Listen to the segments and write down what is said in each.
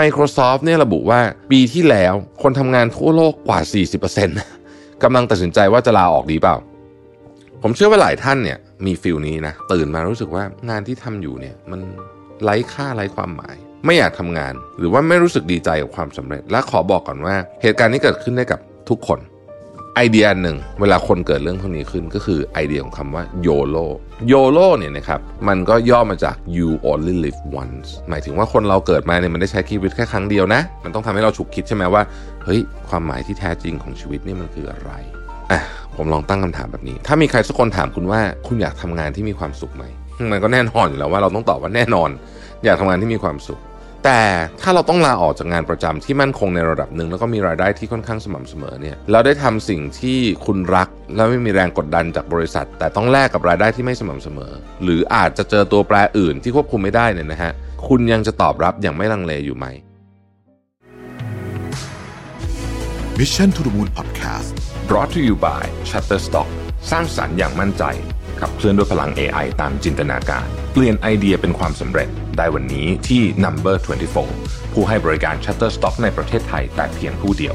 Microsoft เนี่ยระบุว่าปีที่แล้วคนทำงานทั่วโลกกว่า 40%กำลังตัดสินใจว่าจะลาออกดีเปล่า ผมเชื่อว่าหลายท่านเนี่ยมีฟิลนี้นะ ตื่นมารู้สึกว่างานที่ทำอยู่เนี่ยมันไร้ค่าไร้ความหมาย ไม่อยากทำงาน หรือว่าไม่รู้สึกดีใจกับความสำเร็จ และขอบอกก่อนว่าเหตุการณ์นี้เกิดขึ้นได้กับทุกคน ไอเดียหนึ่งเวลาคนเกิดเรื่องพวกนี้ขึ้นก็คือไอเดียของคำว่า YOLO YOLO เนี่ยนะครับมันก็ย่อมาจาก you only live once หมายถึงว่าคนเราเกิดมาเนี่ยมันได้ใช้ชีวิตแค่ครั้งเดียวนะ มันต้องทำให้เราฉุกคิดใช่ไหมว่าเฮ้ยความหมายที่แท้จริงของชีวิตนี่มันคืออะไรอะผมลองตั้งคำถามแบบนี้ ถ้ามีใครสักคนถามคุณว่าคุณอยากทำงานที่มีความสุขไหมมันก็แน่นอนอยู่แล้วว่าเราต้องตอบว่าแน่นอน อยากทำงานที่มีความสุข แต่ถ้าเราต้องลาออกจากงานประจำที่มั่นคงในระดับหนึ่งแล้วก็มีรายได้ที่ค่อนข้างสม่ำเสมอเนี่ยเราได้ทำสิ่งที่คุณรัก และไม่มีแรงกดดันจากบริษัท แต่ต้องแลกกับรายได้ที่ไม่สม่ำเสมอ หรืออาจจะเจอตัวแปรอื่นที่ควบคุมไม่ได้เนี่ยนะฮะคุณยังจะตอบรับอย่างไม่ลังเลอยู่ไหม Mission to the Moon Podcast brought to you by Shutterstock สร้างสรรค์อย่างมั่นใจ ขับเคลื่อนด้วยพลัง AI ตามจินตนาการ เปลี่ยนไอเดียเป็นความสำเร็จ ได้วันนี้ที่ Number 24 ผู้ให้บริการ Shutterstock ในประเทศไทยแต่เพียงผู้เดียว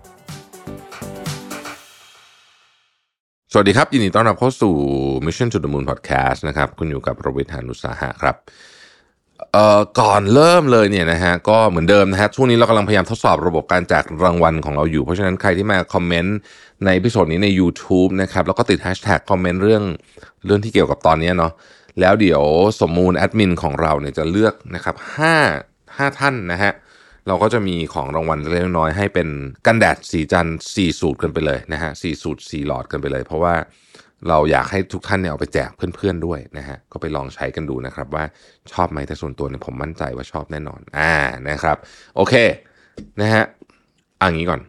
สวัสดีครับ ยินดีต้อนรับเข้าสู่ Mission to the Moon Podcast นะครับ คุณอยู่กับโรเบิทานุสาหะครับเอ่อก่อนเริ่มเลยเนี่ยนะฮะก็เหมือนเดิมนะฮะช่วงนี้เรากำลังพยายามทดสอบระบบการแจกรางวัลของเราอยู่ เพราะฉะนั้นใครที่มาคอมเมนต์ใน episode นี้ใน YouTube นะครับ แล้วก็ติดแฮชแท็กคอมเมนต์เรื่องเรื่องที่เกี่ยวกับตอนนี้เนาะแล้วเดี๋ยวสมมูลแอดมินของเราเนี่ยจะเลือกนะครับห้าห้าท่านนะฮะ เราก็จะมีของรางวัลเล็กน้อยให้เป็นกันแดดศรีจันทร์สี่สูตรกันไปเลยนะฮะสี่สูตรสี่หลอดกันไปเลย เพราะว่าเราอยากให้ทุกท่านเนี่ยเอาไปแจกเพื่อนๆด้วยนะฮะก็ไปลองใช้กันดูนะครับ ว่าชอบไหมแต่ส่วนตัวเนี่ยผมมั่นใจว่าชอบแน่นอนอ่านะครับ โอเคนะฮะอันนี้ก่อน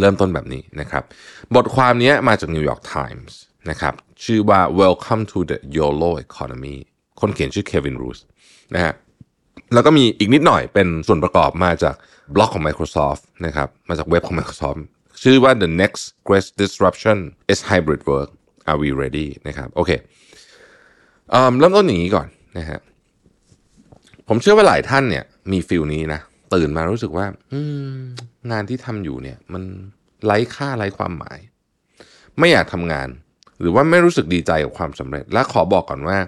เริ่มต้นแบบนี้นะครับ บทความนี้มาจาก New York Times นะครับชื่อว่า Welcome to the YOLO Economy คนเขียนชื่อเควินรูสนะฮะ แล้วก็มีอีกนิดหน่อยเป็นส่วนประกอบมาจากบล็อกของ Microsoft นะครับมาจากเว็บของ Microsoft ชื่อว่า the next great disruption is hybrid work are we ready นะครับโอเคเริ่มต้นอย่างนี้ก่อนนะฮะผมเชื่อว่าหลายท่านเนี่ยมีฟิลนี้นะตื่นมารู้สึกว่างานที่ทำอยู่เนี่ย มันไร้ค่าไร้ความหมาย ไม่อยากทำงาน หรือว่าไม่รู้สึกดีใจกับความสำเร็จ และขอบอกก่อนว่า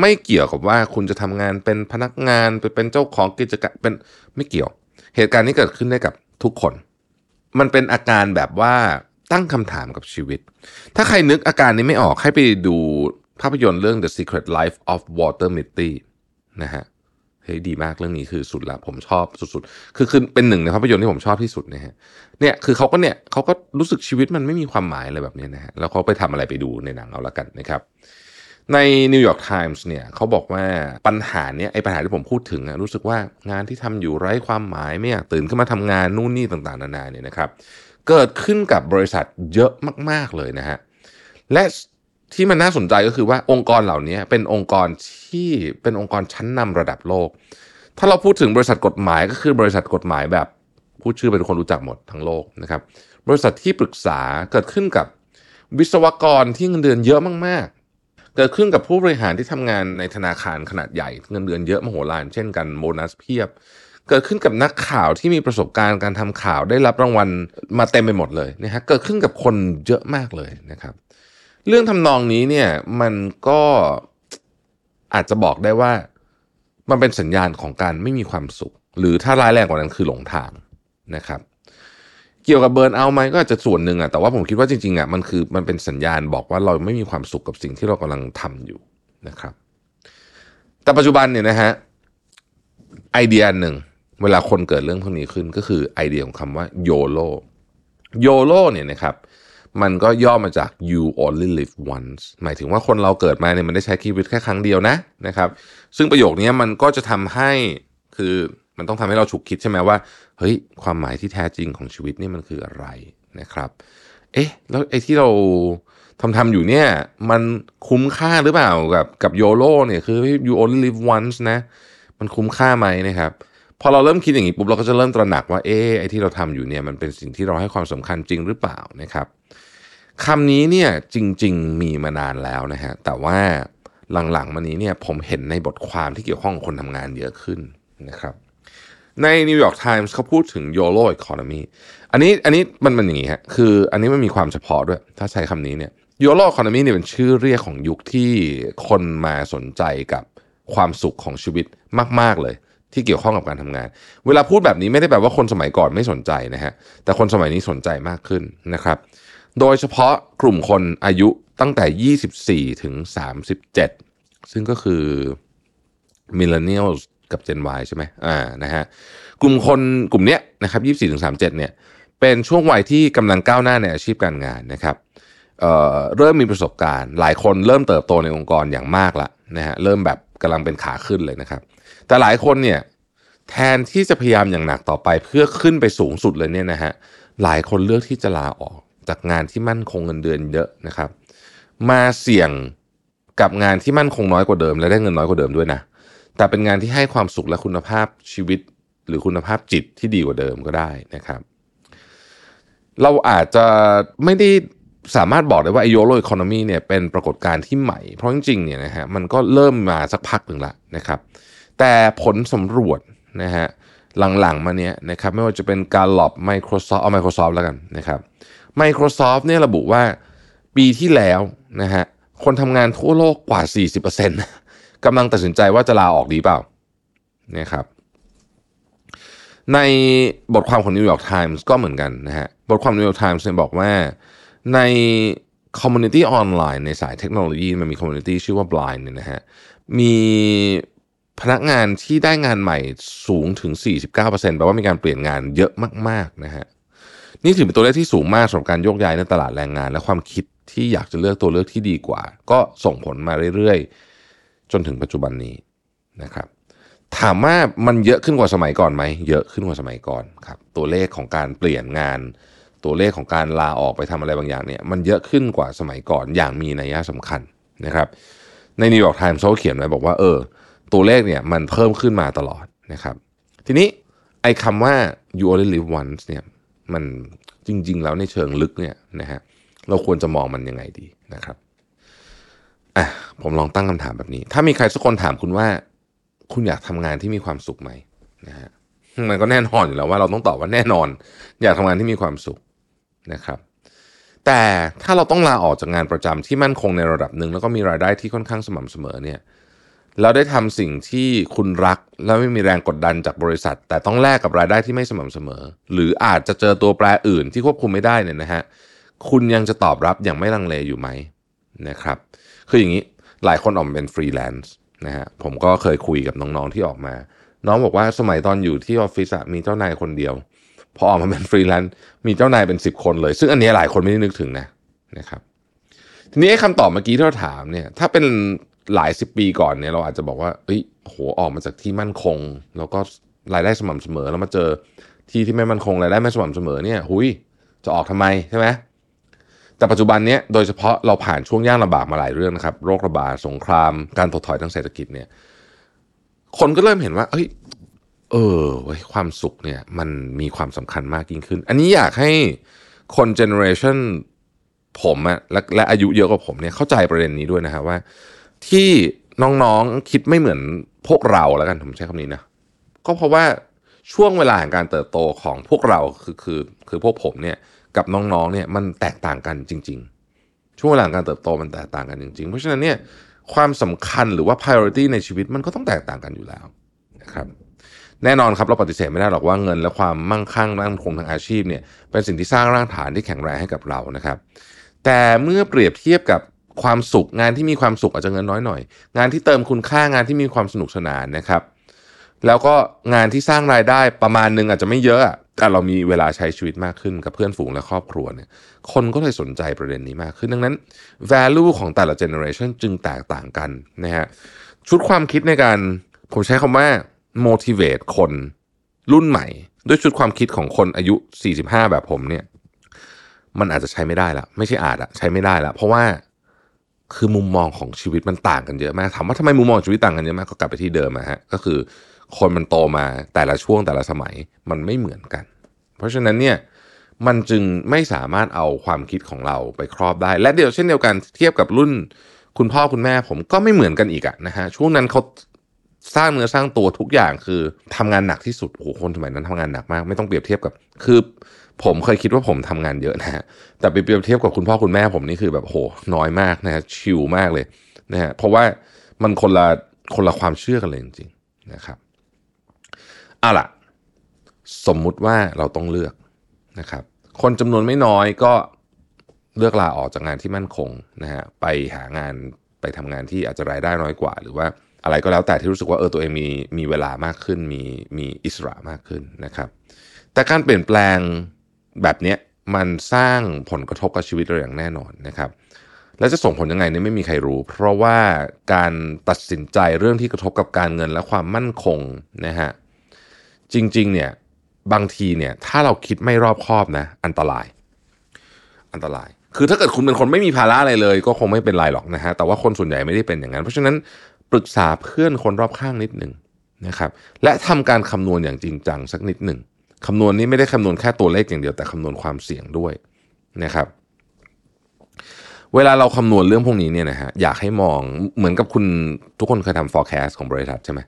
ไม่เกี่ยวกับว่าคุณจะทำงานเป็นพนักงานไปเป็นเจ้าของกิจการเป็นไม่เกี่ยว เหตุการณ์นี้เกิดขึ้นได้กับทุกคน มันเป็นอาการแบบว่าตั้งคำถามกับชีวิต ถ้าใครนึกอาการนี้ไม่ออกให้ไปดูภาพยนตร์เรื่อง The Secret Life of Walter Mitty นะฮะเฮ้ยดีมากเรื่องนี้คือสุดละผมชอบสุดๆ คือคือเป็นหนึ่งในภาพยนตร์ที่ผมชอบที่สุดนะฮะเนี่ยคือเขาก็เนี่ยเขาก็รู้สึกชีวิตมันไม่มีความหมายอะไรแบบนี้นะฮะแล้วเขาไปทำอะไรไปดูในหนังเอาละกันนะครับ ใน New York Times เนี่ยเขาบอกว่าปัญหาเนี้ยไอ้ปัญหาที่ผมพูดถึงรู้สึกว่างานที่ทำอยู่ไร้ความหมายไม่อยากตื่นขึ้นมาทำงานนู่นนี่ต่างๆนานาเนี่ยนะครับ เกิดขึ้นกับบริษัทเยอะมากๆเลยนะฮะและที่มันน่าสนใจก็คือว่าองค์กรเหล่านี้เป็นองค์กรที่เป็นองค์กรชั้นนำระดับโลก ถ้าเราพูดถึงบริษัทกฎหมายก็คือบริษัทกฎหมายแบบพูดชื่อเป็นคนรู้จักหมดทั้งโลกนะครับบริษัทที่ปรึกษาเกิดขึ้นกับวิศวกรที่เงินเดือนเยอะมาก เกิดขึ้นกับผู้บริหารที่ทำงานในธนาคารขนาดใหญ่เงินเดือนเยอะมโหฬารเช่นกันโบนัสเพียบ เกิดขึ้นกับนักข่าวที่มีประสบการณ์การทำข่าวได้รับรางวัลมาเต็มไปหมดเลยนะฮะเกิดขึ้นกับคนเยอะมากเลยนะครับ เรื่องทำนองนี้เนี่ยมันก็อาจจะบอกได้ว่ามันเป็นสัญญาณของการไม่มีความสุข หรือถ้าร้ายแรงกว่านั้นคือหลงทางนะครับ เกี่ยวกับเบิร์นเอาไหมก็อาจจะส่วนหนึ่งอะแต่ว่าผมคิดว่าจริงๆอะมันคือมันเป็นสัญญาณบอกว่าเราไม่มีความสุขกับสิ่งที่เรากำลังทำอยู่นะครับ แต่ปัจจุบันเนี่ยนะฮะไอเดียหนึ่งเวลาคนเกิดเรื่องพวกนี้ขึ้นก็คือไอเดียของคำว่า YOLO YOLO เนี่ยนะครับมันก็ย่อมาจาก you only live once หมายถึงว่าคนเราเกิดมาเนี่ยมันได้ใช้ชีวิตแค่ครั้งเดียวนะนะครับ ซึ่งประโยคนี้มันก็จะทำให้คือ มันต้องทำให้เราฉุกคิดใช่ไหมว่า เฮ้ย ความหมายที่แท้จริงของชีวิตนี่มันคืออะไรนะครับ เอ๊ะ แล้วไอ้ที่เราทำทำอยู่เนี่ย มันคุ้มค่าหรือเปล่ากับกับโยโ o เนี่ยคือ you only live once นะ มันคุ้มค่าไหมนะครับ พอเราเริ่มคิดอย่างนี้ปุ๊บเราก็จะเริ่มตระหนักว่า เอ๊ะไอ้ที่เราทำอยู่เนี่ยมันเป็นสิ่งที่เราให้ความสำคัญจริงหรือเปล่านะครับคำนี้เนี่ยจริง ๆมีมานานแล้วนะฮะแต่ว่าหลังๆมานี้เนี่ยผมเห็นในบทความที่เกี่ยวข้องกับคนทำงานเยอะขึ้นนะครับ ใน New York Times เขาพูดถึง YOLO economy อันนี้อันนี้มันมันอย่างนี้ฮะคืออันนี้มันมีความเฉพาะด้วย ถ้าใช้คำนี้เนี่ย YOLO economy เนี่ยเป็นชื่อเรียกของยุคที่คนมาสนใจกับความสุขของชีวิตมาก ๆ เลย ที่เกี่ยวข้องกับการทำงาน เวลาพูดแบบนี้ไม่ได้แปลว่าคนสมัยก่อนไม่สนใจนะฮะแต่คนสมัยนี้สนใจมากขึ้นนะครับ โดยเฉพาะกลุ่มคนอายุตั้งแต่ 24 ถึง 37 ซึ่งก็คือ millennials กับ Gen Y ใช่ไหมอ่านะฮะกลุ่มคนกลุ่มเนี้ยนะครับ24ถึง37เนี่ยเป็นช่วงวัยที่กำลังก้าวหน้าในอาชีพการงานนะครับเเริ่มมีประสบการณ์ หลายคนเริ่มเติบโตในองค์กรอย่างมากละนะฮะเริ่มแบบกำลังเป็นขาขึ้นเลยนะครับ แต่หลายคนเนี่ยแทนที่จะพยายามอย่างหนักต่อไปเพื่อขึ้นไปสูงสุดเลยเนี่ยนะฮะหลายคนเลือกที่จะลาออกจากงานที่มั่นคงเงินเดือนเยอะนะครับ มาเสี่ยงกับงานที่มั่นคงน้อยกว่าเดิม และได้เงินน้อยกว่าเดิมด้วยนะ แต่เป็นงานที่ให้ความสุขและคุณภาพชีวิต หรือคุณภาพจิตที่ดีกว่าเดิมก็ได้นะครับ เราอาจจะไม่ได้สามารถบอกได้ว่าไอโยโรอีโคโนมีเนี่ยเป็นปรากฏการณ์ที่ใหม่ เพราะจริงๆเนี่ยนะฮะมันก็เริ่มมาสักพักหนึ่งละนะครับ แต่ผลสำรวจนะฮะหลังๆมาเนี้ยนะครับไม่ว่าจะเป็นการหลอบ Microsoft เอา Microsoft แล้วกันนะครับ Microsoft เนี่ยระบุว่าปีที่แล้วนะฮะคนทำงานทั่วโลกกว่า 40% กำลังตัดสินใจว่าจะลาออกดีเปล่านะครับ ในบทความของ New York Times ก็เหมือนกันนะฮะบทความ New York Times เนี่ยบอกว่าใน community ออนไลน์ในสายเทคโนโลยีมันมี community ชื่อว่า Blind เนี่ยนะฮะมีพนักงานที่ได้งานใหม่สูงถึง 49%แปลว่ามีการเปลี่ยนงานเยอะมากๆนะฮะนี่ถือเป็นตัวเลขที่สูงมากสำหรับการโยกย้ายในตลาดแรงงาน และความคิดที่อยากจะเลือกตัวเลือกที่ดีกว่า ก็ส่งผลมาเรื่อย จนถึงปัจจุบันนี้นะครับ ถามว่ามันเยอะขึ้นกว่าสมัยก่อนไหมเยอะขึ้นกว่าสมัยก่อนครับ ตัวเลขของการเปลี่ยนงาน ตัวเลขของการลาออกไปทำอะไรบางอย่างเนี่ยมันเยอะขึ้นกว่าสมัยก่อนอย่างมีนัยสำคัญนะครับ ใน New York Times เขาเขียนไว้บอกว่าเออตัวเลขเนี่ยมันเพิ่มขึ้นมาตลอดนะครับ ทีนี้ไอ้คำว่า you only live once เนี่ยมันจริง ๆ แล้วในเชิงลึกเนี่ยนะฮะเราควรจะมองมันยังไงดีนะครับ อะผมลองตั้งคำถามแบบนี้ ถ้ามีใครสักคนถามคุณว่า คุณอยากทำงานที่มีความสุขไหมนะฮะมันก็แน่นอนอยู่แล้วว่าเราต้องตอบว่าแน่นอน อยากทำงานที่มีความสุขนะครับ แต่ถ้าเราต้องลาออกจากงานประจำที่มั่นคงในระดับหนึ่งแล้วก็มีรายได้ที่ค่อนข้างสม่ำเสมอเนี่ยเราได้ทำสิ่งที่คุณรัก แล้วไม่มีแรงกดดันจากบริษัท แต่ต้องแลกกับรายได้ที่ไม่สม่ำเสมอ หรืออาจจะเจอตัวแปรอื่นที่ควบคุมไม่ได้เนี่ยนะฮะคุณยังจะตอบรับอย่างไม่ลังเลอยู่ไหมนะครับ คืออย่างนี้หลายคนออกมาเป็นฟรีแลนซ์นะฮะผมก็เคยคุยกับน้องๆที่ออกมา น้องบอกว่าสมัยตอนอยู่ที่ออฟฟิศมีเจ้านายคนเดียว พอออกมาเป็นฟรีแลนซ์มีเจ้านายเป็น 10 คนเลย ซึ่งอันนี้หลายคนไม่ได้นึกถึงนะนะครับทีนี้คำตอบเมื่อกี้ที่เราถามเนี่ยถ้าเป็นหลายสิบปีก่อนเนี่ยเราอาจจะบอกว่าเอ้ยโหออกมาจากที่มั่นคง แล้วก็รายได้สม่ำเสมอแล้วมาเจอที่ที่ไม่มั่นคงรายได้ไม่สม่ำเสมอเนี่ย หุยจะออกทำไมใช่ไหม แต่ปัจจุบันนี้โดยเฉพาะเราผ่านช่วงยากลำบากมาหลายเรื่องนะครับโรคระบาดสงคราม การถดถอยทางเศรษฐกิจเนี่ยคนก็เริ่มเห็นว่า เอ้ยเออไว้ความสุขเนี่ยมันมีความสำคัญมากยิ่งขึ้น อันนี้อยากให้คนเจเนอเรชันผมอะและและอายุเยอะกว่าผมเนี่ยเข้าใจประเด็นนี้ด้วยนะครับว่า ที่น้องๆคิดไม่เหมือนพวกเราแล้วกันผมใช้คำนี้นะก็เพราะว่าช่วงเวลาแห่งการเติบโตของพวกเราคือคือคือพวกผมเนี่ย กับน้องๆเนี่ยมันแตกต่างกันจริง ๆ ช่วงเวลาการเติบโตมันแตกต่างกันจริง ๆ เพราะฉะนั้นเนี่ยความสำคัญหรือว่า priority ในชีวิตมันก็ต้องแตกต่างกันอยู่แล้วนะครับแน่นอนครับเราปฏิเสธไม่ได้หรอกว่าเงินและความมั่งคั่งมั่นคงทางอาชีพเนี่ยเป็นสิ่งที่สร้างรากฐานที่แข็งแรงให้กับเรานะครับ แต่เมื่อเปรียบเทียบกับความสุขงานที่มีความสุขอาจจะเงินน้อยหน่อย งานที่เติมคุณค่างานที่มีความสนุกสนานนะครับ แล้วก็งานที่สร้างรายได้ประมาณหนึงอาจจะไม่เยอะ แต่เรามีเวลาใช้ชีวิตมากขึ้นกับเพื่อนฝูงและครอบครัวเนี่ยคนก็เลยสนใจประเด็นนี้มากขึ้น ดังนั้น value ของแต่ละ generation จึงแตกต่างกันนะฮะชุดความคิดในการผมใช้คำว่า motivate คนรุ่นใหม่ ด้วยชุดความคิดของคนอายุ 45 แบบผมเนี่ยมันอาจจะใช้ไม่ได้ละไม่ใช่อาจอะใช้ไม่ได้ละเพราะว่าคือมุมมองของชีวิตมันต่างกันเยอะมากถามว่าทำไมมุมมองชีวิตต่างกันเยอะมากก็กลับไปที่เดิมอะฮะก็คือ คนมันโตมาแต่ละช่วงแต่ละสมัยมันไม่เหมือนกัน เพราะฉะนั้นเนี่ยมันจึงไม่สามารถเอาความคิดของเราไปครอบได้ และเดียวเช่นเดียวกันเทียบกับรุ่น คุณพ่อคุณแม่ผมก็ไม่เหมือนกันอีกอะนะฮะช่วงนั้นเขาสร้างเนื้อสร้างตัวทุกอย่างคือทำงานหนักที่สุดโอ้โหคนสมัยนั้นทำงานหนักมาก ไม่ต้องเปรียบเทียบกับคือผมเคยคิดว่าผมทำงานเยอะนะฮะแต่ไปเปรียบเทียบกับคุณพ่อคุณแม่ผมนี่คือแบบโหน้อยมากนะฮะชิลมากเลยนะฮะเพราะว่ามันคนละคนละความเชื่อกันเลยจริงๆนะครับ เอาล่ะ สมมุติว่าเราต้องเลือกนะครับ คนจำนวนไม่น้อยก็เลือกลาออกจากงานที่มั่นคงนะฮะไปหางานไปทำงานที่อาจจะรายได้น้อยกว่า หรือว่าอะไรก็แล้วแต่ที่รู้สึกว่าเออตัวเองมีมีเวลามากขึ้น มีมีอิสระมากขึ้นนะครับ แต่การเปลี่ยนแปลงแบบเนี้ยมันสร้างผลกระทบกับชีวิตเราอย่างแน่นอนนะครับ แล้วจะส่งผลยังไงเนี่ยไม่มีใครรู้ เพราะว่าการตัดสินใจเรื่องที่กระทบกับการเงินและความมั่นคงนะฮะ จริง ๆ เนี่ยบางทีเนี่ยถ้าเราคิดไม่รอบคอบนะอันตราย อันตราย คือถ้าเกิดคุณเป็นคนไม่มีภาระอะไรเลย ก็คงไม่เป็นไรหรอกนะฮะแต่ว่าคนส่วนใหญ่ไม่ได้เป็นอย่างนั้น เพราะฉะนั้นปรึกษาเพื่อนคนรอบข้างนิดหนึ่งนะครับ และทำการคำนวณอย่างจริงจังสักนิดหนึ่งคำนวณนี้ไม่ได้คำนวณแค่ตัวเลขอย่างเดียวแต่คำนวณความเสี่ยงด้วยนะครับ เวลาเราคำนวณเรื่องพวกนี้เนี่ยนะฮะอยากให้มองเหมือนกับคุณทุกคนเคยทำ forecast ของบริษัทใช่ไหม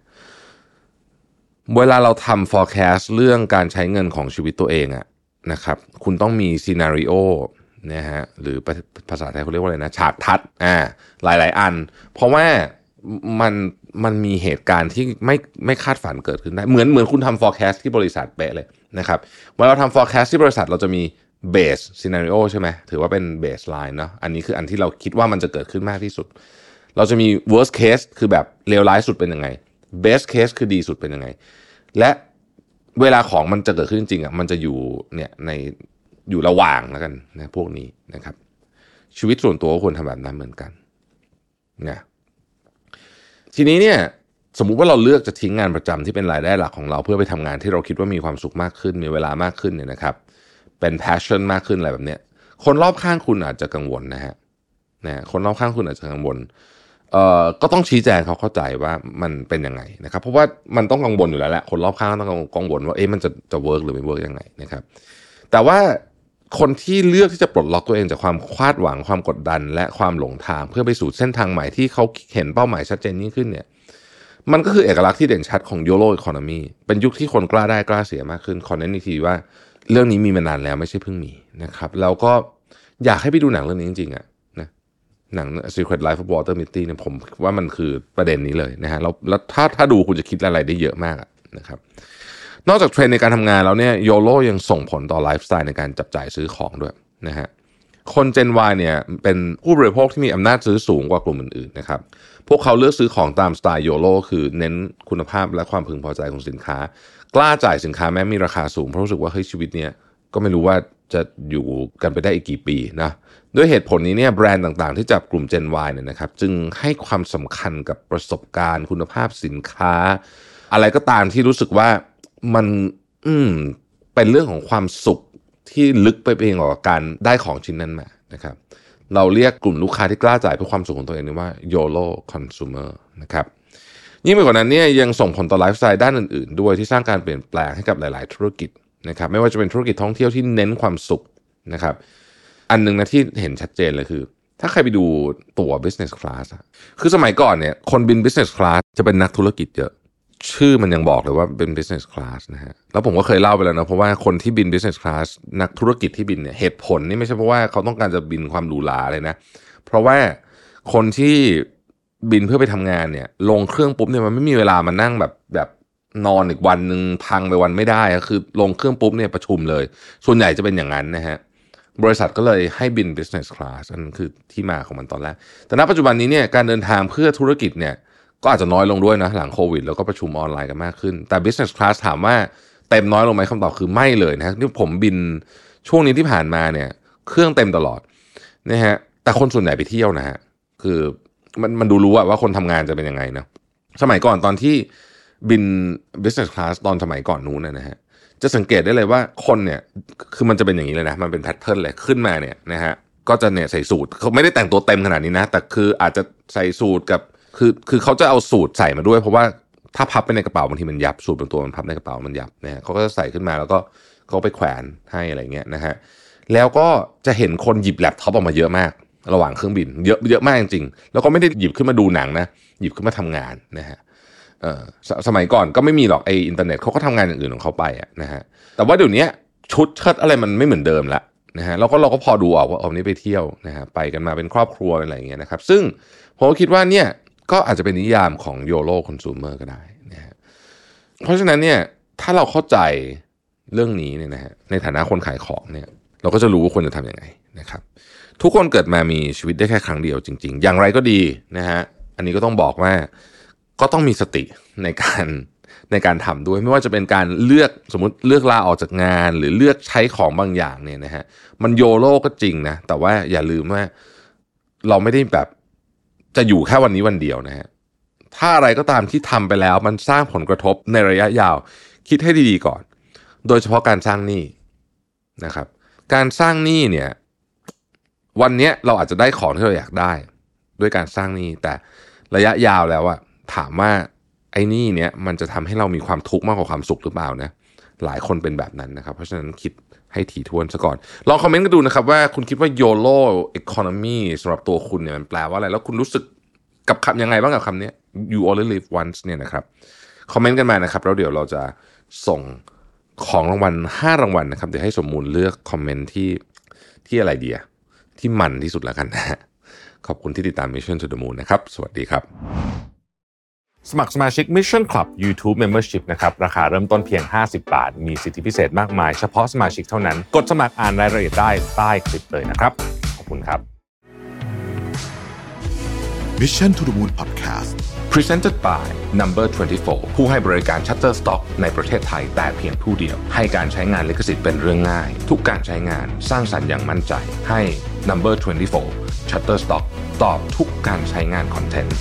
เวลาเราทำ forecast เรื่องการใช้เงินของชีวิตตัวเองอะนะครับคุณต้องมี scenario นะฮะหรือภาษาไทยเขาเรียกว่าอะไรนะฉากทัดอ่าหลาย ๆ อัน เพราะว่ามันมันมีเหตุการณ์ที่ไม่ไม่คาดฝันเกิดขึ้นได้ เหมือนเหมือนคุณทำ forecast ที่บริษัทเป๊ะเลยนะครับเวลาเราทำ forecast ที่บริษัทเราจะมี base scenario ใช่ไหมถือว่าเป็น baseline เนาะอันนี้คืออันที่เราคิดว่ามันจะเกิดขึ้นมากที่สุด เราจะมี worst case คือแบบเลวร้ายสุดเป็นยังไง best case คือดีสุดเป็นยังไง และเวลาของมันจะเกิดขึ้นจริงอะมันจะอยู่เนี่ยในอยู่ระหว่างแล้วกันนะพวกนี้นะครับ ชีวิตส่วนตัวก็ควรทำแบบนั้นเหมือนกันนะทีนี้เนี่ยสมมุติว่าเราเลือกจะทิ้งงานประจำที่เป็นรายได้หลักของเราเพื่อไปทำงานที่เราคิดว่ามีความสุขมากขึ้น มีเวลามากขึ้นเนี่ยนะครับ เป็น passion มากขึ้นอะไรแบบเนี้ยคนรอบข้างคุณอาจจะกังวลนะฮะนะคนรอบข้างคุณอาจจะกังวล เอ่อก็ต้องชี้แจงเขาเข้าใจว่ามันเป็นยังไงนะครับ เพราะว่ามันต้องกังวลอยู่แล้วแหละคนรอบข้างต้องกังวลว่าเอ๊ะมันจะจะเวิร์กหรือไม่เวิร์กยังไงนะครับ แต่ว่าคนที่เลือกที่จะปลดล็อกตัวเองจากความคาดหวังความกดดัน และความหลงทางเพื่อไปสู่เส้นทางใหม่ที่เขาเห็นเป้าหมายชัดเจนยิ่งขึ้นเนี่ยมันก็คือเอกลักษณ์ที่เด่นชัดของ YOLO Economy เป็นยุคที่คนกล้าได้กล้าเสียมากขึ้นขอเน้นอีกทีว่าเรื่องนี้มีมานานแล้วไม่ใช่เพิ่งมีนะครับแล้วก็อยากให้ไปดูหนังเรื่องนี้จริงๆอะนะ หนัง Secret Life of Walter Mitty เนี่ยผมว่ามันคือประเด็นนี้เลยนะฮะแล้วแล้วถ้าถ้าดูคุณจะคิดอะไรได้เยอะมากนะครับนอกจากเทรนในการทำงานแล้วเนี่ยโยโ o ยังส่งผลต่อไลฟ์สไตล์ในการจับจ่ายซื้อของด้วยนะฮะคน Gen Y เนี่ยเป็นผู้บริโภคที่มีอำนาจซื้อสูงกว่ากลุ่มอื่นๆนะครับพวกเขาเลือกซื้อของตามสไตล์โยโ o คือเน้นคุณภาพและความพึงพอใจของสินค้า กล้าจ่ายสินค้าแม้มีราคาสูงเพราะรู้สึกว่าเฮ้ยชีวิตเนี่ยก็ไม่รู้ว่าจะอยู่กันไปได้อีกกี่ปีนะ ด้วยเหตุผลนี้เนี่ยแบรนด์ต่างๆ ที่จับกลุ่ม Gen Y เนี่ยนะครับจึงให้ความสำคัญกับประสบการณ์คุณภาพสินค้า อะไรก็ตามที่รู้สึกว่ามันอืมเป็นเรื่องของความสุขที่ลึกไปเองกว่าการได้ของชิ้นนั้นมานะครับเราเรียกกลุ่มลูกค้าที่กล้าจ่ายเพื่อความสุขของตัวเองนี่ว่า YOLO consumer นะครับยิ่งไปกว่านั้นเนี่ยยังส่งผลต่อไลฟ์สไตล์ด้านอื่นๆ ด้วยที่สร้างการเปลี่ยนแปลงให้กับหลาย ๆ ธุรกิจนะครับไม่ว่าจะเป็นธุรกิจท่องเที่ยวที่เน้นความสุขนะครับ อันหนึงนะที่เห็นชัดเจนเลยคือ ถ้าใครไปดูตั๋ว business class อะคือสมัยก่อนเนี่ยคนบิน business class จะเป็นนักธุรกิจเยอะ ชื่อมันยังบอกเลยว่าเป็น business class นะฮะแล้วผมก็เคยเล่าไปแล้วนะเพราะว่าคนที่บิน business class นักธุรกิจที่บินเนี่ยเหตุผลนี่ไม่ใช่เพราะว่าเขาต้องการจะบินความหรูหราเลยนะ เพราะว่าคนที่บินเพื่อไปทำงานเนี่ย ลงเครื่องปุ๊บเนี่ยมันไม่มีเวลามานั่งแบบแบบนอนอีกวันหนึ่งพังไปวันไม่ได้ คือลงเครื่องปุ๊บเนี่ยประชุมเลย ส่วนใหญ่จะเป็นอย่างนั้นนะฮะ บริษัทก็เลยให้บิน business class อันนั้นคือที่มาของมันตอนแรก แต่ณปัจจุบันนี้เนี่ยการเดินทางเพื่อธุรกิจเนี่ยก็อาจจะน้อยลงด้วยนะ หลังโควิด แล้วก็ประชุมออนไลน์กันมากขึ้น แต่ business class ถามว่าเต็มน้อยลงไหมคำตอบคือไม่เลยนะนี่ผมบินช่วงนี้ที่ผ่านมาเนี่ยเครื่องเต็มตลอดนะฮะแต่คนส่วนใหญ่ไปเที่ยวนะฮะคือมันมันดูรู้อะว่าคนทำงานจะเป็นยังไงนะสมัยก่อนตอนที่บิน business class ตอนสมัยก่อนนู้นนะฮะ จะสังเกตได้เลยว่าคนเนี่ยคือมันจะเป็นอย่างนี้เลยนะมันเป็นแพทเทิร์นเลยขึ้นมาเนี่ยนะฮะก็จะเนี่ยใส่สูทเขาไม่ได้แต่งตัวเต็มขนาดนี้นะ แต่คืออาจจะใส่สูทกับคือคือเขาจะเอาสูทใส่มาด้วย เพราะว่าถ้าพับไปในกระเป๋าบางทีมันยับสูทบางตัวมันพับในกระเป๋ามันยับนะฮะเขาก็จะใส่ขึ้นมาแล้วก็เขาไปแขวนให้อะไรเงี้ยนะฮะแล้วก็จะเห็นคนหยิบแล็ปท็อปออกมาเยอะมาก ระหว่างเครื่องบิน เยอะเยอะมากจริงๆแล้วก็ไม่ได้หยิบขึ้นมาดูหนังนะหยิบขึ้นมาทำงานนะฮะเสสมัยก่อนก็ไม่มีหรอกไออินเทอร์เน็ตเขาก็ทำงานอย่างอื่นของเขาไปนะฮะแต่ว่าเดี๋ยวนี้ชุดเชิดอะไรมันไม่เหมือนเดิมละนะฮะแล้วก็เราก็พอดูออกว่าเอานี้ไปเที่ยวนะฮะไปกันมาเป็นครอบครัวอะไรอย่างเงี้ยนะครับ ซึ่งผมคิดว่าเนี่ยก็อาจจะเป็นนิยามของโยโ o คอน sumer ก็ได้นะฮะเพราะฉะนั้นเนี่ยถ้าเราเข้าใจเรื่องนี้เนี่ยนะฮะในฐานะคนขายของเนี่ยเราก็จะรู้ว่าควรจะทำยังไงนะครับ ทุกคนเกิดมามีชีวิตได้แค่ครั้งเดียวจริง ๆ อย่างไรก็ดีนะฮะอันนี้ก็ต้องบอกว่า ก็ต้องมีสติในการในการทำด้วย ไม่ว่าจะเป็นการเลือกสมมติเลือกลาออกจากงาน หรือเลือกใช้ของบางอย่างเนี่ยนะฮะมันโยโลก็จริงนะแต่ว่าอย่าลืมว่าเราไม่ได้แบบจะอยู่แค่วันนี้วันเดียวนะฮะถ้าอะไรก็ตามที่ทำไปแล้วมันสร้างผลกระทบในระยะยาว คิดให้ดีๆก่อน โดยเฉพาะการสร้างหนี้นะครับ การสร้างหนี้เนี่ย วันนี้เราอาจจะได้ของที่เราอยากได้ ด้วยการสร้างหนี้แต่ระยะยาวแล้วอะ ถามว่าไอ้นี้เนี้ยมันจะทำให้เรามีความทุกข์มากกว่าความสุขหรือเปล่านะหลายคนเป็นแบบนั้นนะครับ เพราะฉะนั้นคิดให้ถี่ถ้วนซะก่อน ลองคอมเมนต์กันดูนะครับว่าคุณคิดว่า YOLO economy สำหรับตัวคุณเนี่ยมันแปลว่าอะไร แล้วคุณรู้สึกกับคำยังไงบ้างกับคำนี้ you only live once เนี่ยนะครับ คอมเมนต์กันมานะครับ แล้วเดี๋ยวเราจะส่งของรางวัล 5 รางวัลนะครับ เดี๋ยวให้สมมูลเลือกคอมเมนต์ที่ที่อะไรดีอะที่มันที่สุดแล้วกันนะขอบคุณที่ติดตาม Mission to the Moon นะครับ สวัสดีครับ สมัครสมาชิก Mission Club YouTube Membership นะครับ ราคาเริ่มต้นเพียง 50 บาท มีสิทธิพิเศษมากมาย เฉพาะสมาชิกเท่านั้น กดสมัครอ่านรายละเอียดได้ใต้คลิปเลยนะครับ ขอบคุณครับ Mission to the Moon Podcast Presented by Number 24 ผู้ให้บริการ Shutterstock ในประเทศไทยแต่เพียงผู้เดียว ให้การใช้งานลิขสิทธิ์เป็นเรื่องง่าย ทุกการใช้งานสร้างสรรค์อย่างมั่นใจ ให้ Number 24 Shutterstock ตอบทุกการใช้งานคอนเทนต์